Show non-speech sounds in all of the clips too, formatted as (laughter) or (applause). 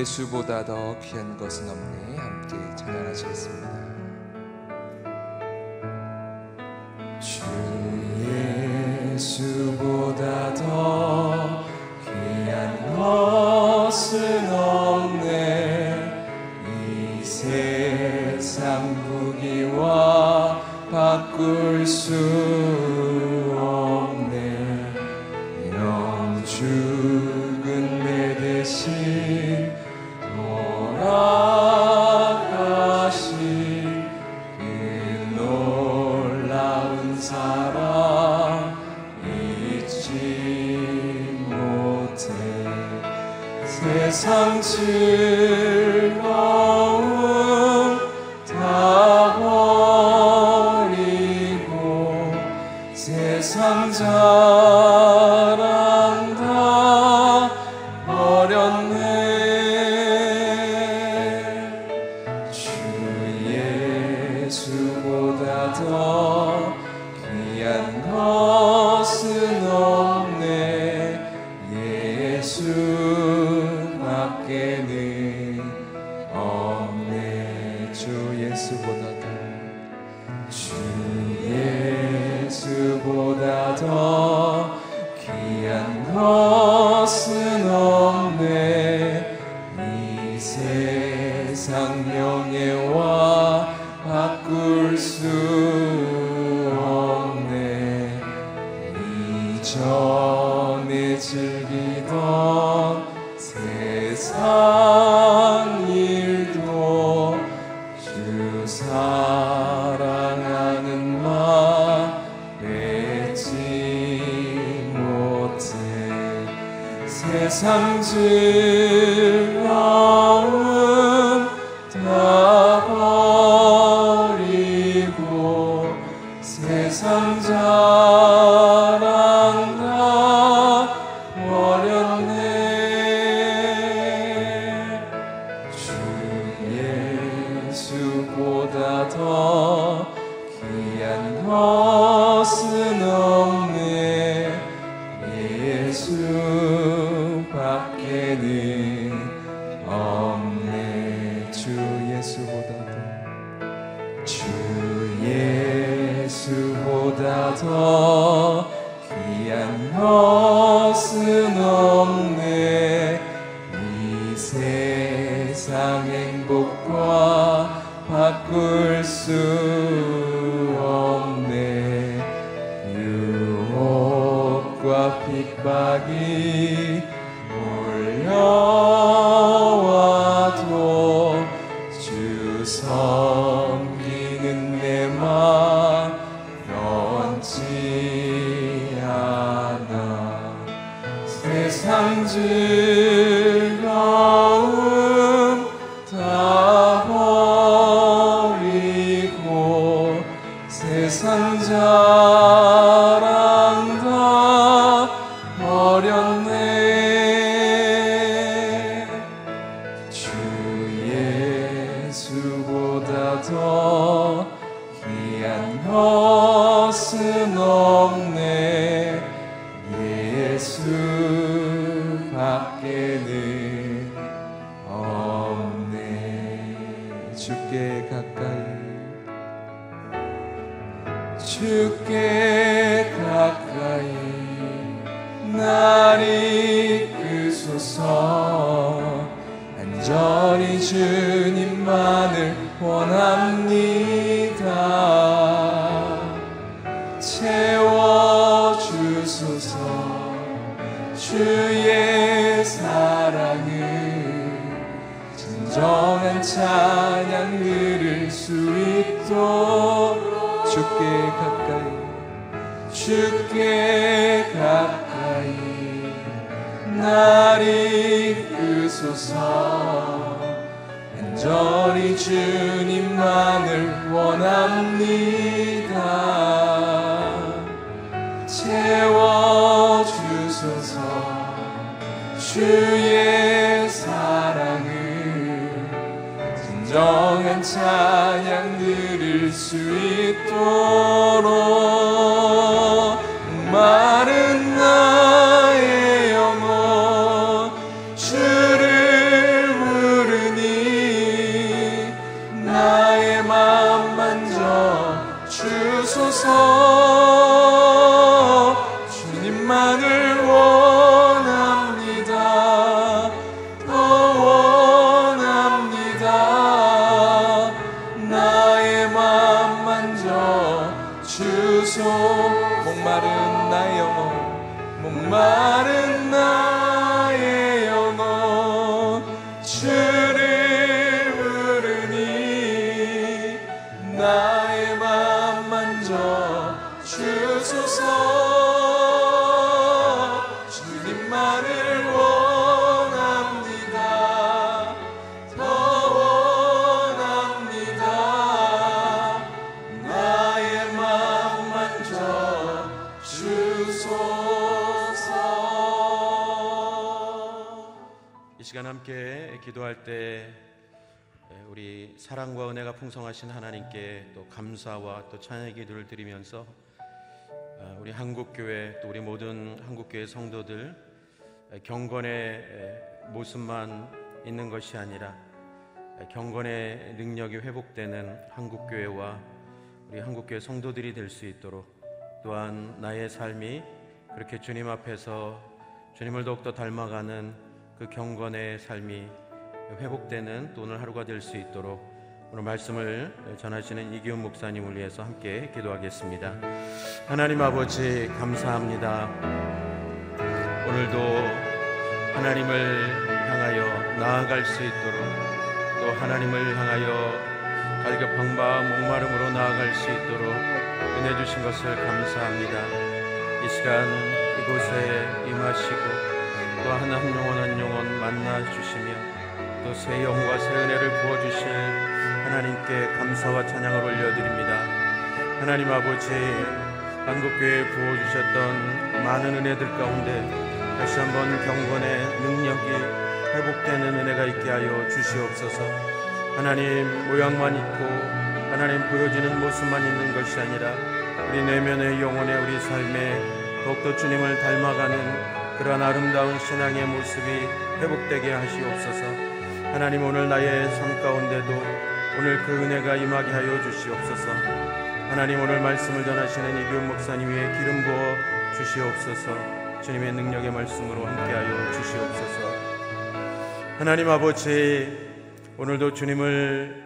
예수보다 더 귀한 것은 없니? 함께 찬양하시겠습니다. 주 예수 상징 핍박이 몰려와. 간절히 주님만을 원합니다. 채워주소서 주의 사랑을 진정한 찬양 들을 수 있도록 주께 가까이 주께 가까이 나를 주소서. 간절히 주님만을 원합니다. 채워주소서. 주의 사랑을 진정한 찬양 드릴 수 있도록 하소서. 감사와 또 찬양의 기도를 드리면서 어, 우리 한국 교회 또 우리 모든 한국 교회 성도들 경건의 모습만 있는 것이 아니라 경건의 능력이 회복되는 한국 교회와 우리 한국 교회 성도들이 될 수 있도록 또한 나의 삶이 그렇게 주님 앞에서 주님을 더욱더 닮아가는 그 경건의 삶이 회복되는 또 오늘 하루가 될 수 있도록 오늘 말씀을 전하시는 이기훈 목사님을 위해서 함께 기도하겠습니다. 하나님 아버지 감사합니다. 오늘도 하나님을 향하여 나아갈 수 있도록 또 하나님을 향하여 갈급함과 목마름으로 나아갈 수 있도록 은혜 주신 것을 감사합니다. 이 시간 이곳에 임하시고 또한한 영혼 한 영혼 만나 주시며 또 새 영과 새 은혜를 부어 주실 하나님께 감사와 찬양을 올려드립니다. 하나님 아버지 한국교회에 부어 주셨던 많은 은혜들 가운데 다시 한번 경건의 능력이 회복되는 은혜가 있게 하여 주시옵소서. 하나님 모양만 있고 하나님 보여지는 모습만 있는 것이 아니라 우리 내면의 영혼의 우리 삶에 더욱더 주님을 닮아가는 그러한 아름다운 신앙의 모습이 회복되게 하시옵소서. 하나님 오늘 나의 삶 가운데도 오늘 그 은혜가 임하게 하여 주시옵소서. 하나님 오늘 말씀을 전하시는 이규 목사님 위에 기름 부어 주시옵소서. 주님의 능력의 말씀으로 함께하여 주시옵소서. 하나님 아버지 오늘도 주님을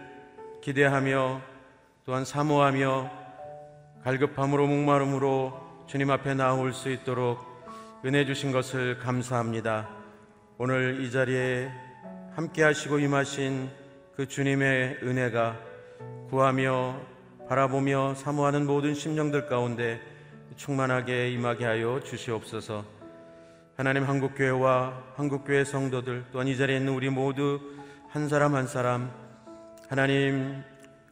기대하며 또한 사모하며 갈급함으로 목마름으로 주님 앞에 나올 수 있도록 은혜 주신 것을 감사합니다. 오늘 이 자리에 함께 하시고 임하신 그 주님의 은혜가 구하며 바라보며 사모하는 모든 심령들 가운데 충만하게 임하게 하여 주시옵소서. 하나님 한국교회와 한국교회 성도들 또한 이 자리에 있는 우리 모두 한 사람 한 사람 하나님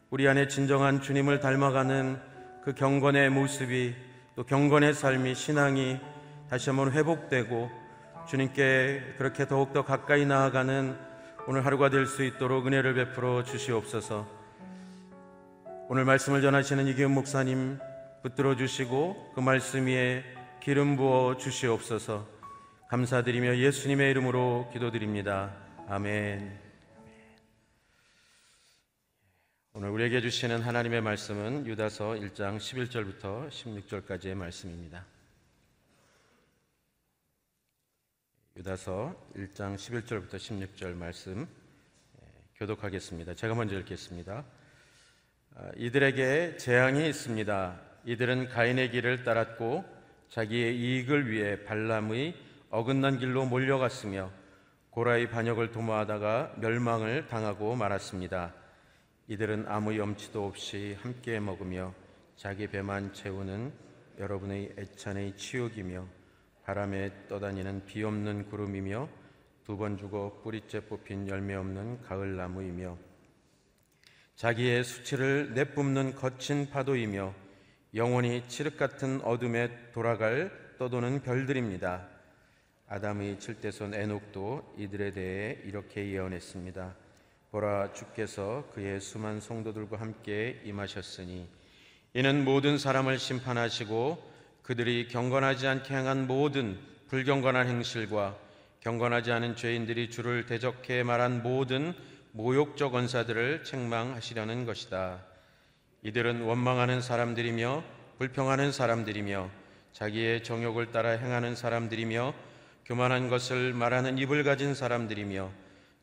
우리 안에 진정한 주님을 닮아가는 그 경건의 모습이 또 경건의 삶이 신앙이 다시 한번 회복되고 주님께 그렇게 더욱더 가까이 나아가는 오늘 하루가 될 수 있도록 은혜를 베풀어 주시옵소서. 오늘 말씀을 전하시는 이기훈 목사님 붙들어 주시고 그 말씀 위에 기름 부어 주시옵소서. 감사드리며 예수님의 이름으로 기도드립니다. 아멘. 오늘 우리에게 주시는 하나님의 말씀은 유다서 1장 11절부터 16절까지의 말씀입니다. 유다서 1장 11절부터 16절 말씀 예, 교독하겠습니다. 제가 먼저 읽겠습니다. 아, 이들에게 재앙이 있습니다. 이들은 가인의 길을 따랐고 자기의 이익을 위해 발람의 어긋난 길로 몰려갔으며 고라의 반역을 도모하다가 멸망을 당하고 말았습니다. 이들은 아무 염치도 없이 함께 먹으며 자기 배만 채우는 여러분의 애찬의 치욕이며 바람에 떠다니는 비 없는 구름이며 두 번 죽어 뿌리째 뽑힌 열매 없는 가을 나무이며 자기의 수치를 내뿜는 거친 파도이며 영원히 칠흑 같은 어둠에 돌아갈 떠도는 별들입니다. 아담의 칠대손 에녹도 이들에 대해 이렇게 예언했습니다. 보라 주께서 그의 수만 성도들과 함께 임하셨으니 이는 모든 사람을 심판하시고 그들이 경건하지 않게 행한 모든 불경건한 행실과 경건하지 않은 죄인들이 주를 대적해 말한 모든 모욕적 언사들을 책망하시려는 것이다. 이들은 원망하는 사람들이며 불평하는 사람들이며 자기의 정욕을 따라 행하는 사람들이며 교만한 것을 말하는 입을 가진 사람들이며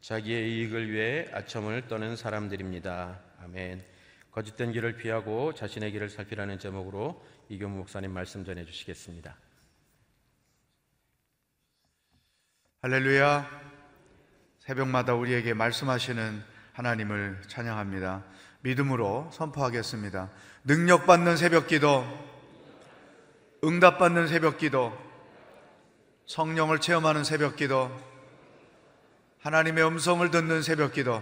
자기의 이익을 위해 아첨을 떠는 사람들입니다. 아멘. 거짓된 길을 피하고 자신의 길을 살피라는 제목으로 이경무 목사님 말씀 전해 주시겠습니다. 할렐루야. 새벽마다 우리에게 말씀하시는 하나님을 찬양합니다. 믿음으로 선포하겠습니다. 능력받는 새벽 기도, 응답받는 새벽 기도, 성령을 체험하는 새벽 기도, 하나님의 음성을 듣는 새벽 기도,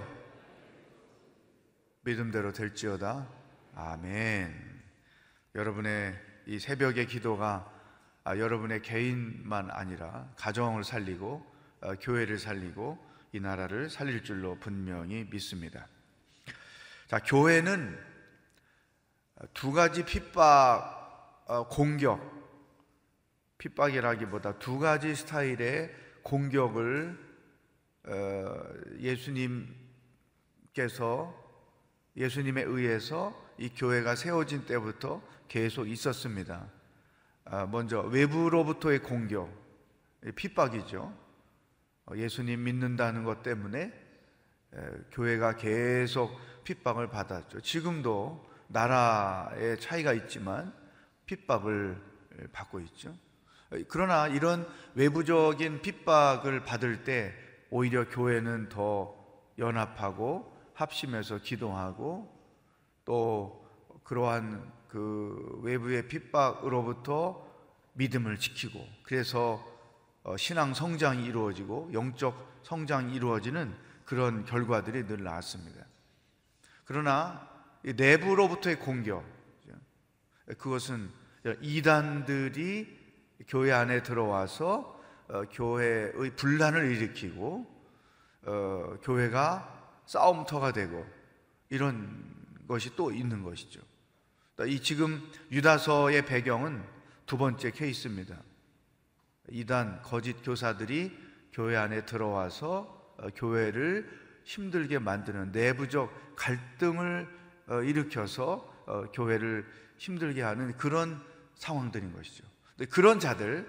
믿음대로 될지어다. 아멘. 여러분의 이 새벽의 기도가 아, 여러분의 개인만 아니라 가정을 살리고 어, 교회를 살리고 이 나라를 살릴 줄로 분명히 믿습니다. 자, 교회는 두 가지 핍박, 어, 공격, 핍박이라기보다 두 가지 스타일의 공격을 어, 예수님께서 예수님에 의해서 이 교회가 세워진 때부터 계속 있었습니다. 아, 먼저 외부로부터의 공격, 핍박이죠. 어, 예수님 믿는다는 것 때문에 교회가 계속 핍박을 받았죠. 지금도 나라의 차이가 있지만 핍박을 받고 있죠. 그러나 이런 외부적인 핍박을 받을 때 오히려 교회는 더 연합하고 합심해서 기도하고 또 그러한 그 외부의 핍박으로부터 믿음을 지키고 그래서 어, 신앙 성장이 이루어지고 영적 성장이 이루어지는 그런 결과들이 늘 나왔습니다. 그러나 내부로부터의 공격 그것은 이단들이 교회 안에 들어와서 어, 교회의 분란을 일으키고 어, 교회가 싸움터가 되고 이런 것이 또 있는 것이죠. 이 지금 유다서의 배경은 두 번째 케이스입니다. 이단 거짓 교사들이 교회 안에 들어와서 어, 교회를 힘들게 만드는 내부적 갈등을 어, 일으켜서 어, 교회를 힘들게 하는 그런 상황들인 것이죠. 그런 자들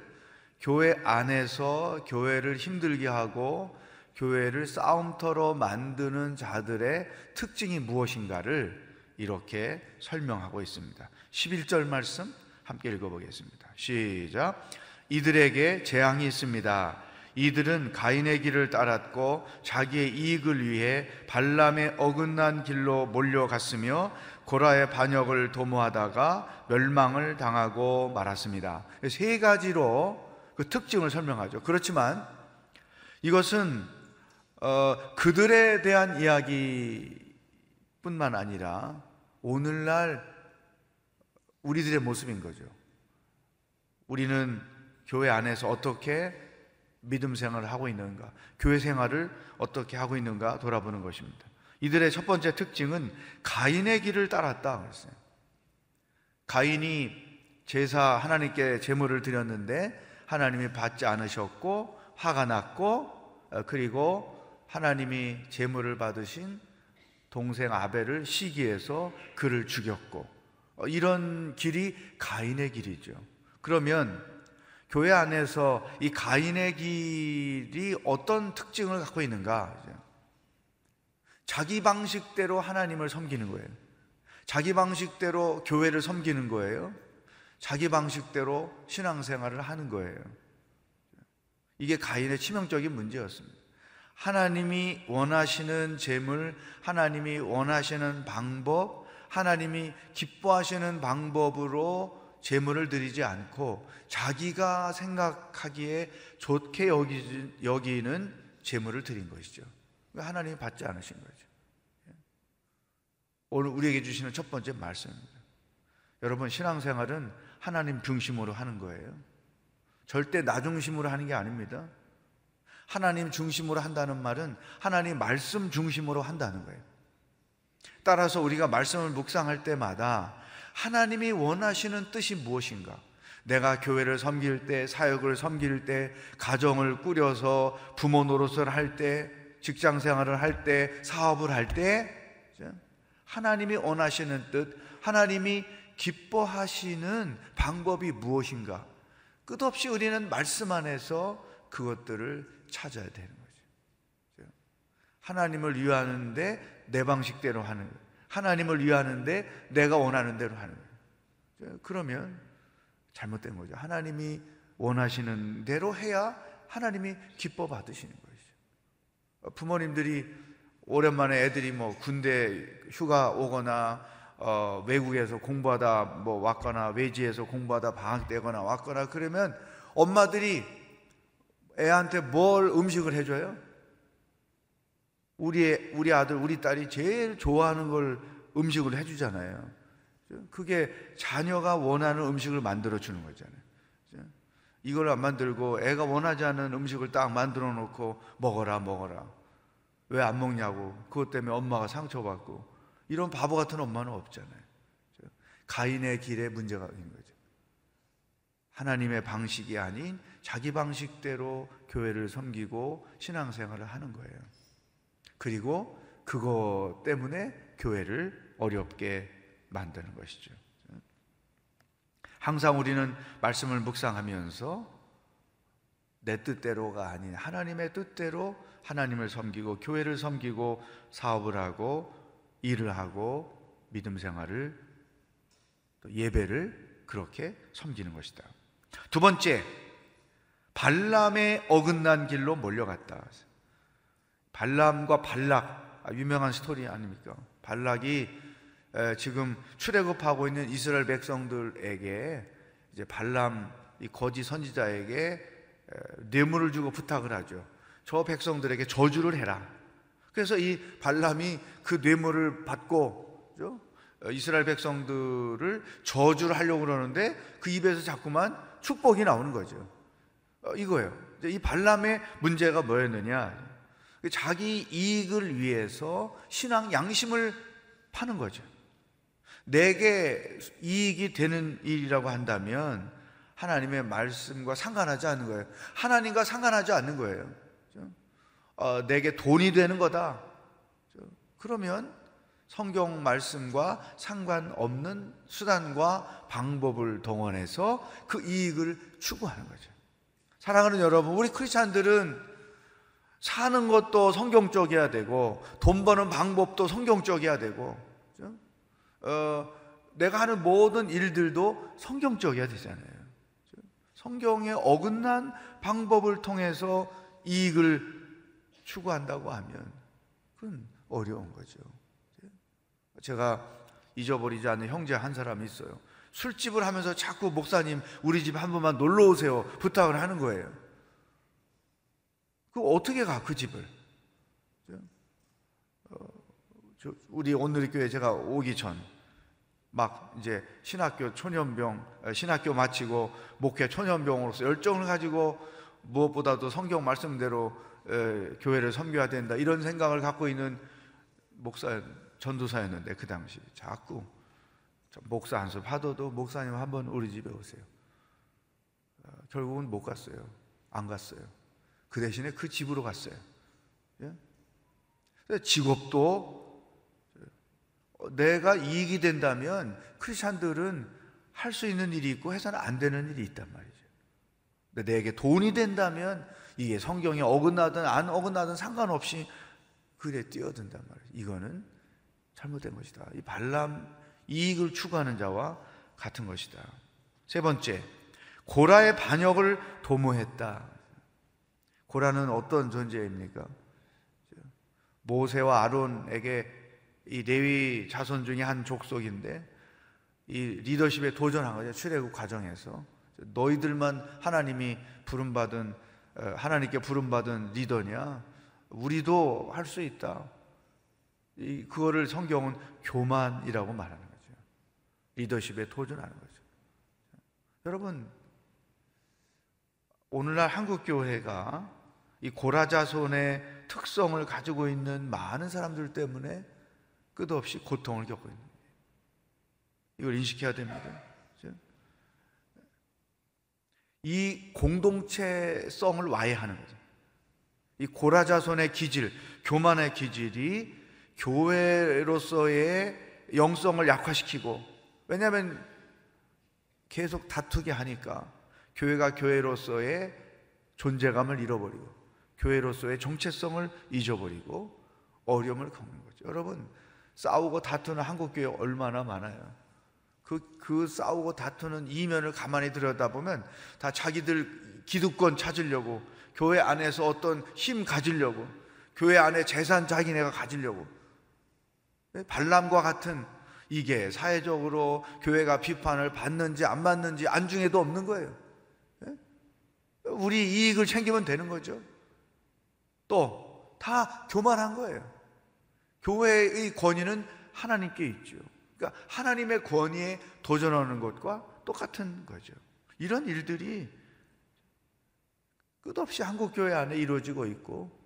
교회 안에서 교회를 힘들게 하고 교회를 싸움터로 만드는 자들의 특징이 무엇인가를 이렇게 설명하고 있습니다. 11절 말씀 함께 읽어보겠습니다. 시작. 이들에게 재앙이 있습니다. 이들은 가인의 길을 따랐고 자기의 이익을 위해 발람의 어긋난 길로 몰려갔으며 고라의 반역을 도모하다가 멸망을 당하고 말았습니다. 세 가지로 그 특징을 설명하죠. 그렇지만 이것은 어, 그들에 대한 이야기뿐만 아니라 오늘날 우리들의 모습인 거죠. 우리는 교회 안에서 어떻게 믿음 생활을 하고 있는가, 교회 생활을 어떻게 하고 있는가 돌아보는 것입니다. 이들의 첫 번째 특징은 가인의 길을 따랐다 그랬어요. 가인이 제사 하나님께 제물을 드렸는데 하나님이 받지 않으셨고 화가 났고 어, 그리고 하나님이 제물을 받으신 동생 아벨을 시기해서 그를 죽였고 어, 이런 길이 가인의 길이죠. 그러면 교회 안에서 이 가인의 길이 어떤 특징을 갖고 있는가? 자기 방식대로 하나님을 섬기는 거예요. 자기 방식대로 교회를 섬기는 거예요. 자기 방식대로 신앙생활을 하는 거예요. 이게 가인의 치명적인 문제였습니다. 하나님이 원하시는 재물, 하나님이 원하시는 방법, 하나님이 기뻐하시는 방법으로 재물을 드리지 않고 자기가 생각하기에 좋게 여기는 재물을 드린 것이죠. 하나님이 받지 않으신 거죠. 오늘 우리에게 주시는 첫 번째 말씀입니다. 여러분 신앙생활은 하나님 중심으로 하는 거예요. 절대 나 중심으로 하는 게 아닙니다. 하나님 중심으로 한다는 말은 하나님 말씀 중심으로 한다는 거예요. 따라서 우리가 말씀을 묵상할 때마다 하나님이 원하시는 뜻이 무엇인가? 내가 교회를 섬길 때, 사역을 섬길 때, 가정을 꾸려서 부모 노릇을 할 때, 직장 생활을 할 때, 사업을 할 때, 하나님이 원하시는 뜻, 하나님이 기뻐하시는 방법이 무엇인가? 끝없이 우리는 말씀 안에서 그것들을 찾아야 되는 거죠. 하나님을 위하는데 내 방식대로 하는 거예요. 하나님을 위하는데 내가 원하는 대로 하는 거예요. 그러면 잘못된 거죠. 하나님이 원하시는 대로 해야 하나님이 기뻐 받으시는 거죠. 부모님들이 오랜만에 애들이 뭐 군대 휴가 오거나 어, 외국에서 공부하다 뭐 왔거나 외지에서 공부하다 방학되거나 왔거나 그러면 엄마들이 애한테 뭘 음식을 해줘요? 우리 우리 아들 우리 딸이 제일 좋아하는 걸 음식을 해주잖아요. 그게 자녀가 원하는 음식을 만들어 주는 거잖아요. 이걸 안 만들고 애가 원하지 않은 음식을 딱 만들어 놓고 먹어라 먹어라. 왜 안 먹냐고 그것 때문에 엄마가 상처받고 이런 바보 같은 엄마는 없잖아요. 가인의 길에 문제가 있는 거죠. 하나님의 방식이 아닌 자기 방식대로 교회를 섬기고 신앙생활을 하는 거예요. 그리고 그거 때문에 교회를 어렵게 만드는 것이죠. 항상 우리는 말씀을 묵상하면서 내 뜻대로가 아닌 하나님의 뜻대로 하나님을 섬기고 교회를 섬기고 사업을 하고 일을 하고 믿음 생활을 또 예배를 그렇게 섬기는 것이다. 두 번째, 발람의 어긋난 길로 몰려갔다. 발람과 발락 아, 유명한 스토리 아닙니까? 발락이 지금 출애굽하고 있는 이스라엘 백성들에게 이제 발람 이 거짓 선지자에게 뇌물을 주고 부탁을 하죠. 저 백성들에게 저주를 해라. 그래서 이 발람이 그 뇌물을 받고 어, 이스라엘 백성들을 저주를 하려고 그러는데 그 입에서 자꾸만 축복이 나오는 거죠. 어, 이거예요. 이 발람의 문제가 뭐였느냐? 자기 이익을 위해서 신앙 양심을 파는 거죠. 내게 이익이 되는 일이라고 한다면 하나님의 말씀과 상관하지 않는 거예요. 하나님과 상관하지 않는 거예요. 어, 내게 돈이 되는 거다. 그러면 성경 말씀과 상관없는 수단과 방법을 동원해서 그 이익을 추구하는 거죠. 사랑하는 여러분, 우리 크리스찬들은 사는 것도 성경적이어야 되고 돈 버는 방법도 성경적이어야 되고 어, 내가 하는 모든 일들도 성경적이어야 되잖아요. 성경에 어긋난 방법을 통해서 이익을 추구한다고 하면 그건 어려운 거죠. 제가 잊어버리지 않는 형제 한 사람이 있어요. 술집을 하면서 자꾸 목사님 우리 집 한 번만 놀러 오세요 부탁을 하는 거예요. 그 어떻게 가 그 집을? 어, 우리 오늘의 교회 제가 오기 전 막 이제 신학교 초년병 어, 신학교 마치고 목회 초년병으로서 열정을 가지고 무엇보다도 성경 말씀대로 교회를 섬겨야 된다 이런 생각을 갖고 있는 목사 전도사였는데 그 당시 자꾸 목사 한수 하도도 목사님 한 번 우리 집에 오세요. 어, 결국은 못 갔어요. 안 갔어요. 그 대신에 그 집으로 갔어요. 예? 직업도 내가 이익이 된다면 크리스찬들은 할 수 있는 일이 있고 해서는 안 되는 일이 있단 말이죠. 근데 내게 돈이 된다면 이게 성경에 어긋나든 안 어긋나든 상관없이 그래 뛰어든단 말이에요. 이거는 잘못된 것이다. 이 발람 이익을 추구하는 자와 같은 것이다. 세 번째, 고라의 반역을 도모했다. 고라는 어떤 존재입니까? 모세와 아론에게 이 레위 자손 중에 한 족속인데 이 리더십에 도전한 거죠. 출애굽 과정에서 너희들만 하나님이 부름 받은 어, 하나님께 부름 받은 리더냐? 우리도 할 수 있다. 이 그거를 성경은 교만이라고 말하는. 리더십에 도전하는 거죠. 여러분 오늘날 한국 교회가 이 고라자손의 특성을 가지고 있는 많은 사람들 때문에 끝없이 고통을 겪고 있는 거예요. 이걸 인식해야 됩니다. 이 공동체성을 와해하는 거죠. 이 고라자손의 기질, 교만의 기질이 교회로서의 영성을 약화시키고 왜냐하면 계속 다투게 하니까 교회가 교회로서의 존재감을 잃어버리고 교회로서의 정체성을 잊어버리고 어려움을 겪는 거죠. 여러분, 싸우고 다투는 한국 교회 얼마나 많아요. 그, 그 싸우고 다투는 이면을 가만히 들여다보면 다 자기들 기득권 찾으려고 교회 안에서 어떤 힘 가지려고 교회 안에 재산 자기네가 가지려고 발람과 같은 이게 사회적으로 교회가 비판을 받는지 안 받는지 안중에도 없는 거예요. 우리 이익을 챙기면 되는 거죠. 또 다 교만한 거예요. 교회의 권위는 하나님께 있죠. 그러니까 하나님의 권위에 도전하는 것과 똑같은 거죠. 이런 일들이 끝없이 한국 교회 안에 이루어지고 있고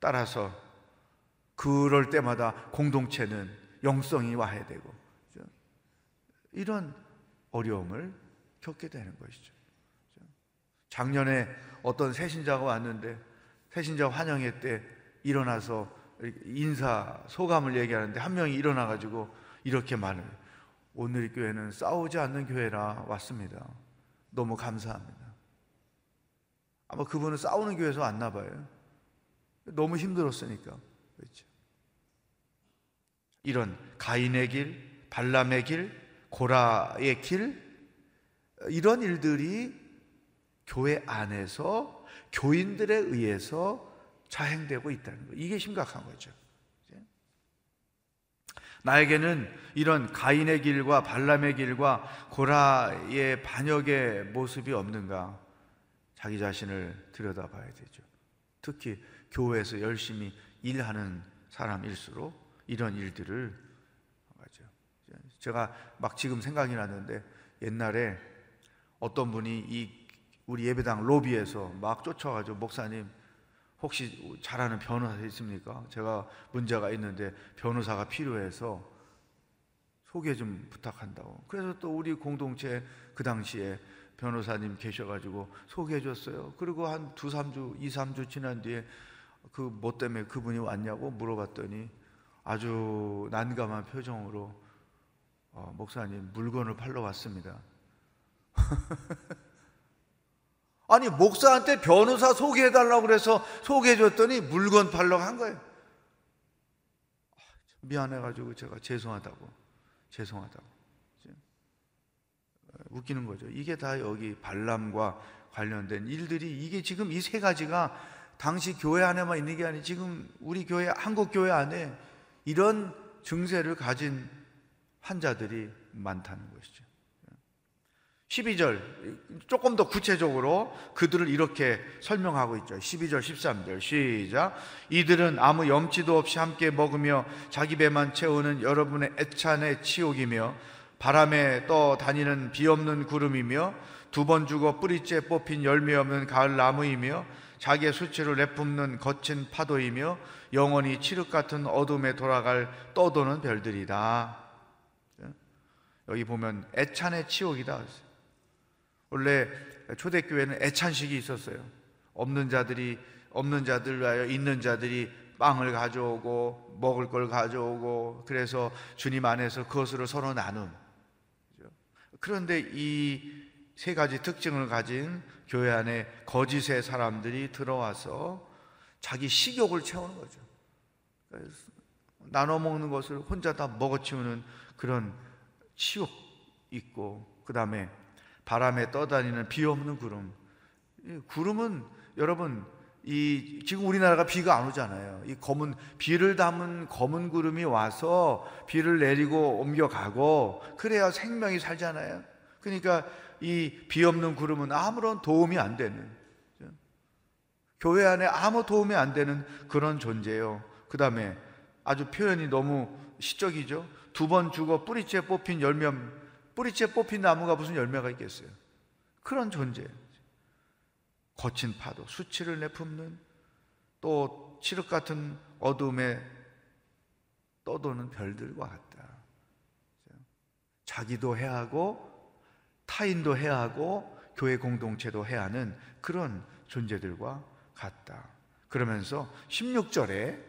따라서 그럴 때마다 공동체는 영성이 와야 되고? 이런 어려움을 겪게 되는 것이죠. 작년에 어떤 새신자가 왔는데 새신자 환영회 때 일어나서 인사 소감을 얘기하는데 한 명이 일어나 가지고 이렇게 말을 오늘 이 교회는 싸우지 않는 교회라 왔습니다. 너무 감사합니다. 아마 그분은 싸우는 교회에서 왔나 봐요. 너무 힘들었으니까. 그렇죠. 이런 가인의 길, 발람의 길, 고라의 길 이런 일들이 교회 안에서 교인들에 의해서 자행되고 있다는 거. 이게 심각한 거죠. 나에게는 이런 가인의 길과 발람의 길과 고라의 반역의 모습이 없는가? 자기 자신을 들여다봐야 되죠. 특히 교회에서 열심히 일하는 사람일수록 이런 일들을. 제가 막 지금 생각이 나는데 옛날에 어떤 분이 이 우리 예배당 로비에서 막 쫓아가지고 목사님 혹시 잘하는 변호사 있습니까? 제가 문제가 있는데 변호사가 필요해서 소개 좀 부탁한다고. 그래서 또 우리 공동체 그 당시에 변호사님 계셔가지고 소개해 줬어요. 그리고 한 두, 삼 주, 이, 삼 주 지난 뒤에 그 뭐 때문에 그분이 왔냐고 물어봤더니 아주 난감한 표정으로 어, 목사님 물건을 팔러 왔습니다. (laughs) 아니 목사한테 변호사 소개해 달라고 그래서 소개해 줬더니 물건 팔러 간 거예요. 미안해 가지고 제가 죄송하다고 죄송하다고 웃기는 거죠. 이게 다 여기 발람과 관련된 일들이 이게 지금 이 세 가지가 당시 교회 안에만 있는 게 아니 지금 우리 교회 한국 교회 안에 이런 증세를 가진 환자들이 많다는 것이죠. 12절 조금 더 구체적으로 그들을 이렇게 설명하고 있죠. 12절 13절 시작 이들은 아무 염치도 없이 함께 먹으며 자기 배만 채우는 여러분의 애찬의 치욕이며 바람에 떠 다니는 비 없는 구름이며 두 번 죽어 뿌리째 뽑힌 열매 없는 가을 나무이며 자기의 수치를 내뿜는 거친 파도이며 영원히 칠흑 같은 어둠에 돌아갈 떠도는 별들이다. 여기 보면 애찬의 치욕이다. 원래 초대교회는 애찬식이 있었어요. 없는 자들이 없는 자들 위하여 있는 자들이 빵을 가져오고 먹을 걸 가져오고 그래서 주님 안에서 그것으로 서로 나눔. 그런데 이 세 가지 특징을 가진 교회 안에 거짓의 사람들이 들어와서 자기 식욕을 채우는 거죠. 나눠 먹는 것을 혼자 다 먹어치우는 그런 치욕 있고 그 다음에 바람에 떠다니는 비 없는 구름. 구름은 여러분 이 지금 우리나라가 비가 안 오잖아요. 이 검은 비를 담은 검은 구름이 와서 비를 내리고 옮겨가고 그래야 생명이 살잖아요. 그러니까 이 비 없는 구름은 아무런 도움이 안 되는 교회 안에 아무 도움이 안 되는 그런 존재예요. 그다음에 아주 표현이 너무 시적이죠. 두번 죽어 뿌리째 뽑힌 열매 뿌리째 뽑힌 나무가 무슨 열매가 있겠어요? 그런 존재. 거친 파도, 수치를 내품는 또 칠흑 같은 어둠에 떠도는 별들과 같다. 자기도 해야 하고 타인도 해야 하고 교회 공동체도 해야 하는 그런 존재들과 같다. 그러면서 16절에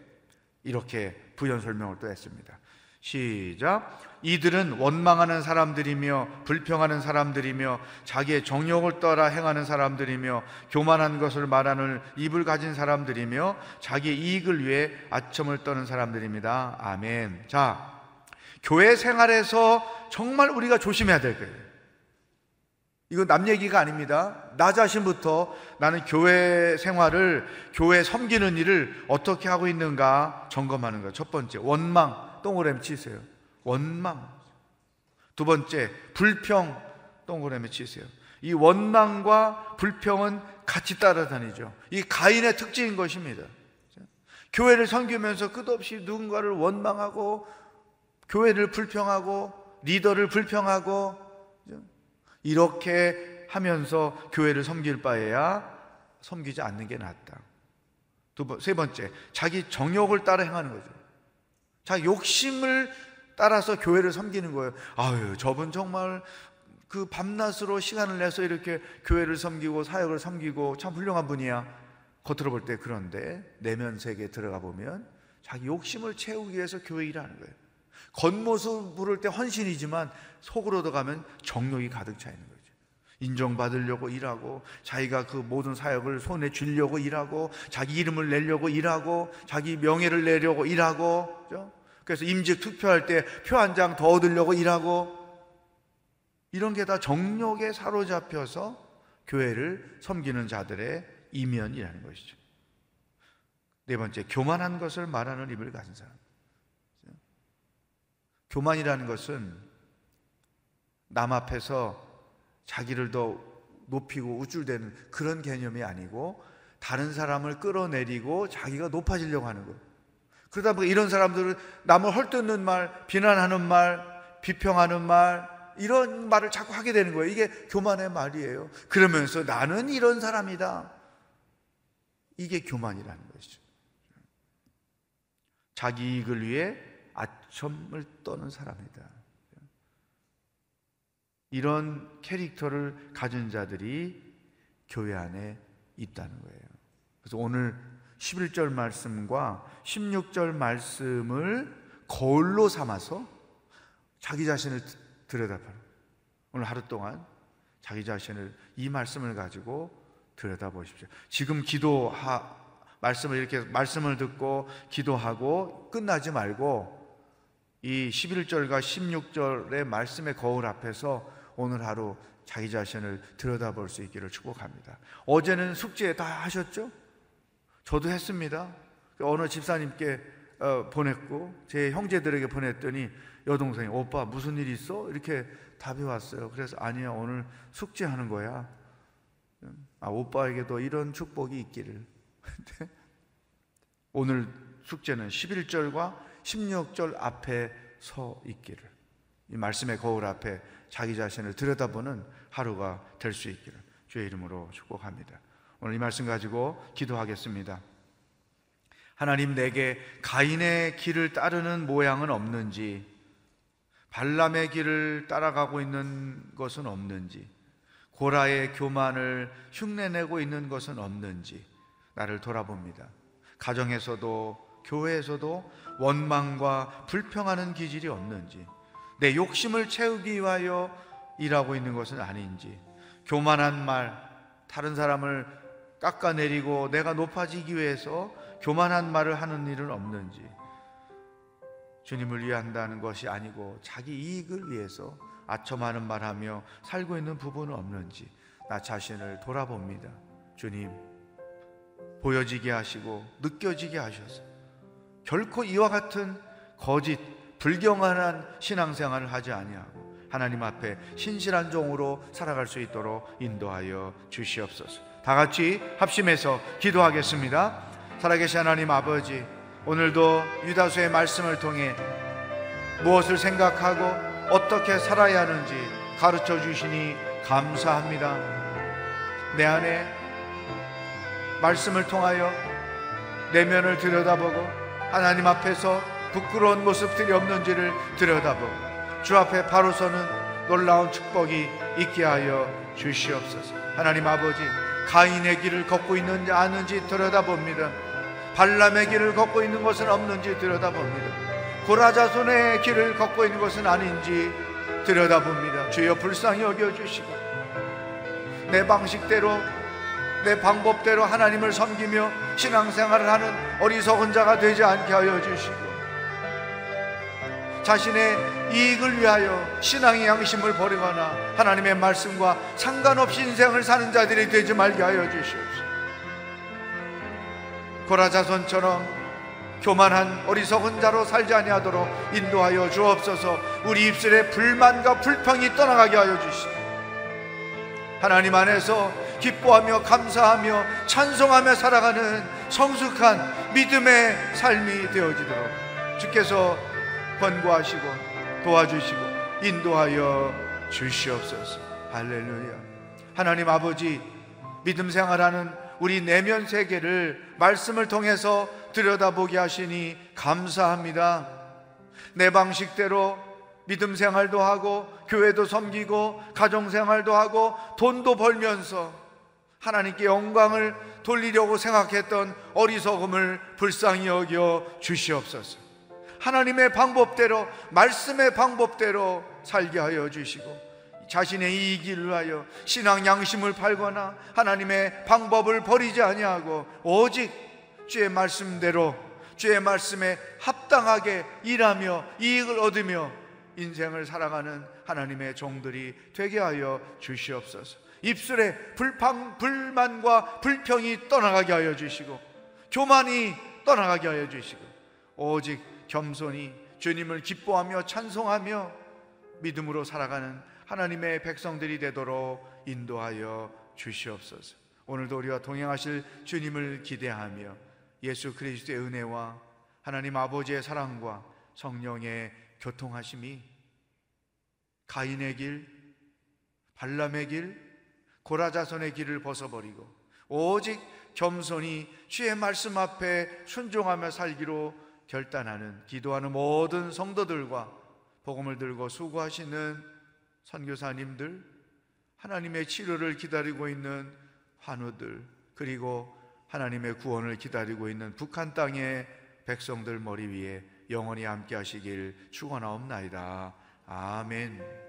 이렇게 부연 설명을 또 했습니다. 시작. 이들은 원망하는 사람들이며 불평하는 사람들이며 자기의 정욕을 따라 행하는 사람들이며 교만한 것을 말하는 입을 가진 사람들이며 자기의 이익을 위해 아첨을 떠는 사람들입니다. 아멘. 자, 교회 생활에서 정말 우리가 조심해야 될 거예요. 이거 남 얘기가 아닙니다. 나 자신부터 나는 교회 생활을, 교회 섬기는 일을 어떻게 하고 있는가 점검하는 거예요. 첫 번째, 원망. 동그라미 치세요. 원망. 두 번째, 불평 동그라미 치세요. 이 원망과 불평은 같이 따라다니죠. 이 가인의 특징인 것입니다. 교회를 섬기면서 끝없이 누군가를 원망하고 교회를 불평하고 리더를 불평하고 이렇게 하면서 교회를 섬길 바에야 섬기지 않는 게 낫다. 두 번, 세 번째, 자기 정욕을 따라 행하는 거죠. 자, 욕심을 따라서 교회를 섬기는 거예요. 아유, 저분 정말 그 밤낮으로 시간을 내서 이렇게 교회를 섬기고 사역을 섬기고 참 훌륭한 분이야. 겉으로 볼 때 그런데 내면 세계에 들어가 보면 자기 욕심을 채우기 위해서 교회 일하는 거예요. 겉모습 부를 때 헌신이지만 속으로 들어가면 정욕이 가득 차 있는 거죠. 인정받으려고 일하고 자기가 그 모든 사역을 손에 쥐려고 일하고 자기 이름을 내려고 일하고 자기 명예를 내려고 일하고 그죠? 그래서 임직 투표할 때 표 한 장 더 얻으려고 일하고 이런 게 다 정욕에 사로잡혀서 교회를 섬기는 자들의 이면이라는 것이죠. 네 번째, 교만한 것을 말하는 입을 가진 사람. 교만이라는 것은 남 앞에서 자기를 더 높이고 우쭐대는 그런 개념이 아니고 다른 사람을 끌어내리고 자기가 높아지려고 하는 거예요. 그러다 보니 이런 사람들은 남을 헐뜯는 말, 비난하는 말, 비평하는 말, 이런 말을 자꾸 하게 되는 거예요. 이게 교만의 말이에요. 그러면서 나는 이런 사람이다. 이게 교만이라는 것이죠. 자기 이익을 위해 아첨을 떠는 사람이다. 이런 캐릭터를 가진 자들이 교회 안에 있다는 거예요. 그래서 오늘 11절 말씀과 16절 말씀을 거울로 삼아서 자기 자신을 들여다봐요. 오늘 하루 동안 자기 자신을 이 말씀을 가지고 들여다보십시오. 지금 기도하 말씀을 이렇게 말씀을 듣고 기도하고 끝나지 말고 이 11절과 16절의 말씀의 거울 앞에서 오늘 하루 자기 자신을 들여다볼 수 있기를 축복합니다. 어제는 숙제 다 하셨죠? 저도 했습니다. 어느 집사님께 어, 보냈고 제 형제들에게 보냈더니 여동생이 오빠 무슨 일 있어? 이렇게 답이 왔어요. 그래서 아니야 오늘 숙제하는 거야. 아 오빠에게도 이런 축복이 있기를. (laughs) 오늘 숙제는 11절과 16절 앞에 서 있기를. 이 말씀의 거울 앞에 자기 자신을 들여다보는 하루가 될 수 있기를 주의 이름으로 축복합니다. 오늘 이 말씀 가지고 기도하겠습니다. 하나님 내게 가인의 길을 따르는 모양은 없는지 발람의 길을 따라가고 있는 것은 없는지 고라의 교만을 흉내내고 있는 것은 없는지 나를 돌아봅니다. 가정에서도 교회에서도 원망과 불평하는 기질이 없는지 내 욕심을 채우기 위하여 일하고 있는 것은 아닌지 교만한 말 다른 사람을 깎아내리고 내가 높아지기 위해서 교만한 말을 하는 일은 없는지 주님을 위한다는 것이 아니고 자기 이익을 위해서 아첨하는 말하며 살고 있는 부분은 없는지 나 자신을 돌아봅니다. 주님 보여지게 하시고 느껴지게 하셔서 결코 이와 같은 거짓 불경한 신앙생활을 하지 아니하고 하나님 앞에 신실한 종으로 살아갈 수 있도록 인도하여 주시옵소서. 다 같이 합심해서 기도하겠습니다. 살아계신 하나님 아버지, 오늘도 유다수의 말씀을 통해 무엇을 생각하고 어떻게 살아야 하는지 가르쳐 주시니 감사합니다. 내 안에 말씀을 통하여 내면을 들여다보고 하나님 앞에서 부끄러운 모습들이 없는지를 들여다보고 주 앞에 바로 서는 놀라운 축복이 있게 하여 주시옵소서. 하나님 아버지, 가인의 길을 걷고 있는지 아는지 들여다봅니다. 발람의 길을 걷고 있는 것은 없는지 들여다봅니다. 고라자손의 길을 걷고 있는 것은 아닌지 들여다봅니다. 주여 불쌍히 여겨주시고 내 방식대로 내 방법대로 하나님을 섬기며 신앙생활을 하는 어리석은 자가 되지 않게 하여 주시고 자신의 이익을 위하여 신앙의 양심을 버리거나 하나님의 말씀과 상관없이 인생을 사는 자들이 되지 말게 하여 주시옵소서. 고라자손처럼 교만한 어리석은 자로 살지 아니하도록 인도하여 주옵소서. 우리 입술에 불만과 불평이 떠나가게 하여 주시옵소서. 하나님 안에서 기뻐하며 감사하며 찬송하며 살아가는 성숙한 믿음의 삶이 되어지도록 주께서 권고하시고 도와주시고 인도하여 주시옵소서. 할렐루야. 하나님 아버지 믿음 생활하는 우리 내면 세계를 말씀을 통해서 들여다보게 하시니 감사합니다. 내 방식대로 믿음 생활도 하고 교회도 섬기고 가정 생활도 하고 돈도 벌면서 하나님께 영광을 돌리려고 생각했던 어리석음을 불쌍히 여겨 주시옵소서. 하나님의 방법대로 말씀의 방법대로 살게 하여 주시고 자신의 이익을 위하여 신앙 양심을 팔거나 하나님의 방법을 버리지 아니하고 오직 주의 말씀대로 주의 말씀에 합당하게 일하며 이익을 얻으며 인생을 살아가는 하나님의 종들이 되게 하여 주시옵소서. 입술에 불판, 불만과 불평이 떠나가게 하여 주시고 교만이 떠나가게 하여 주시고 오직 겸손히 주님을 기뻐하며 찬송하며 믿음으로 살아가는 하나님의 백성들이 되도록 인도하여 주시옵소서. 오늘도 우리와 동행하실 주님을 기대하며 예수 그리스도의 은혜와 하나님 아버지의 사랑과 성령의 교통하심이 가인의 길, 발람의 길, 고라자손의 길을 벗어버리고 오직 겸손히 주의 말씀 앞에 순종하며 살기로 결단하는 기도하는 모든 성도들과 복음을 들고 수고하시는 선교사님들, 하나님의 치료를 기다리고 있는 환우들, 그리고 하나님의 구원을 기다리고 있는 북한 땅의 백성들 머리 위에 영원히 함께 하시길 축원하옵나이다. 아멘.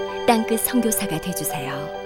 땅끝 선교사가 되주세요.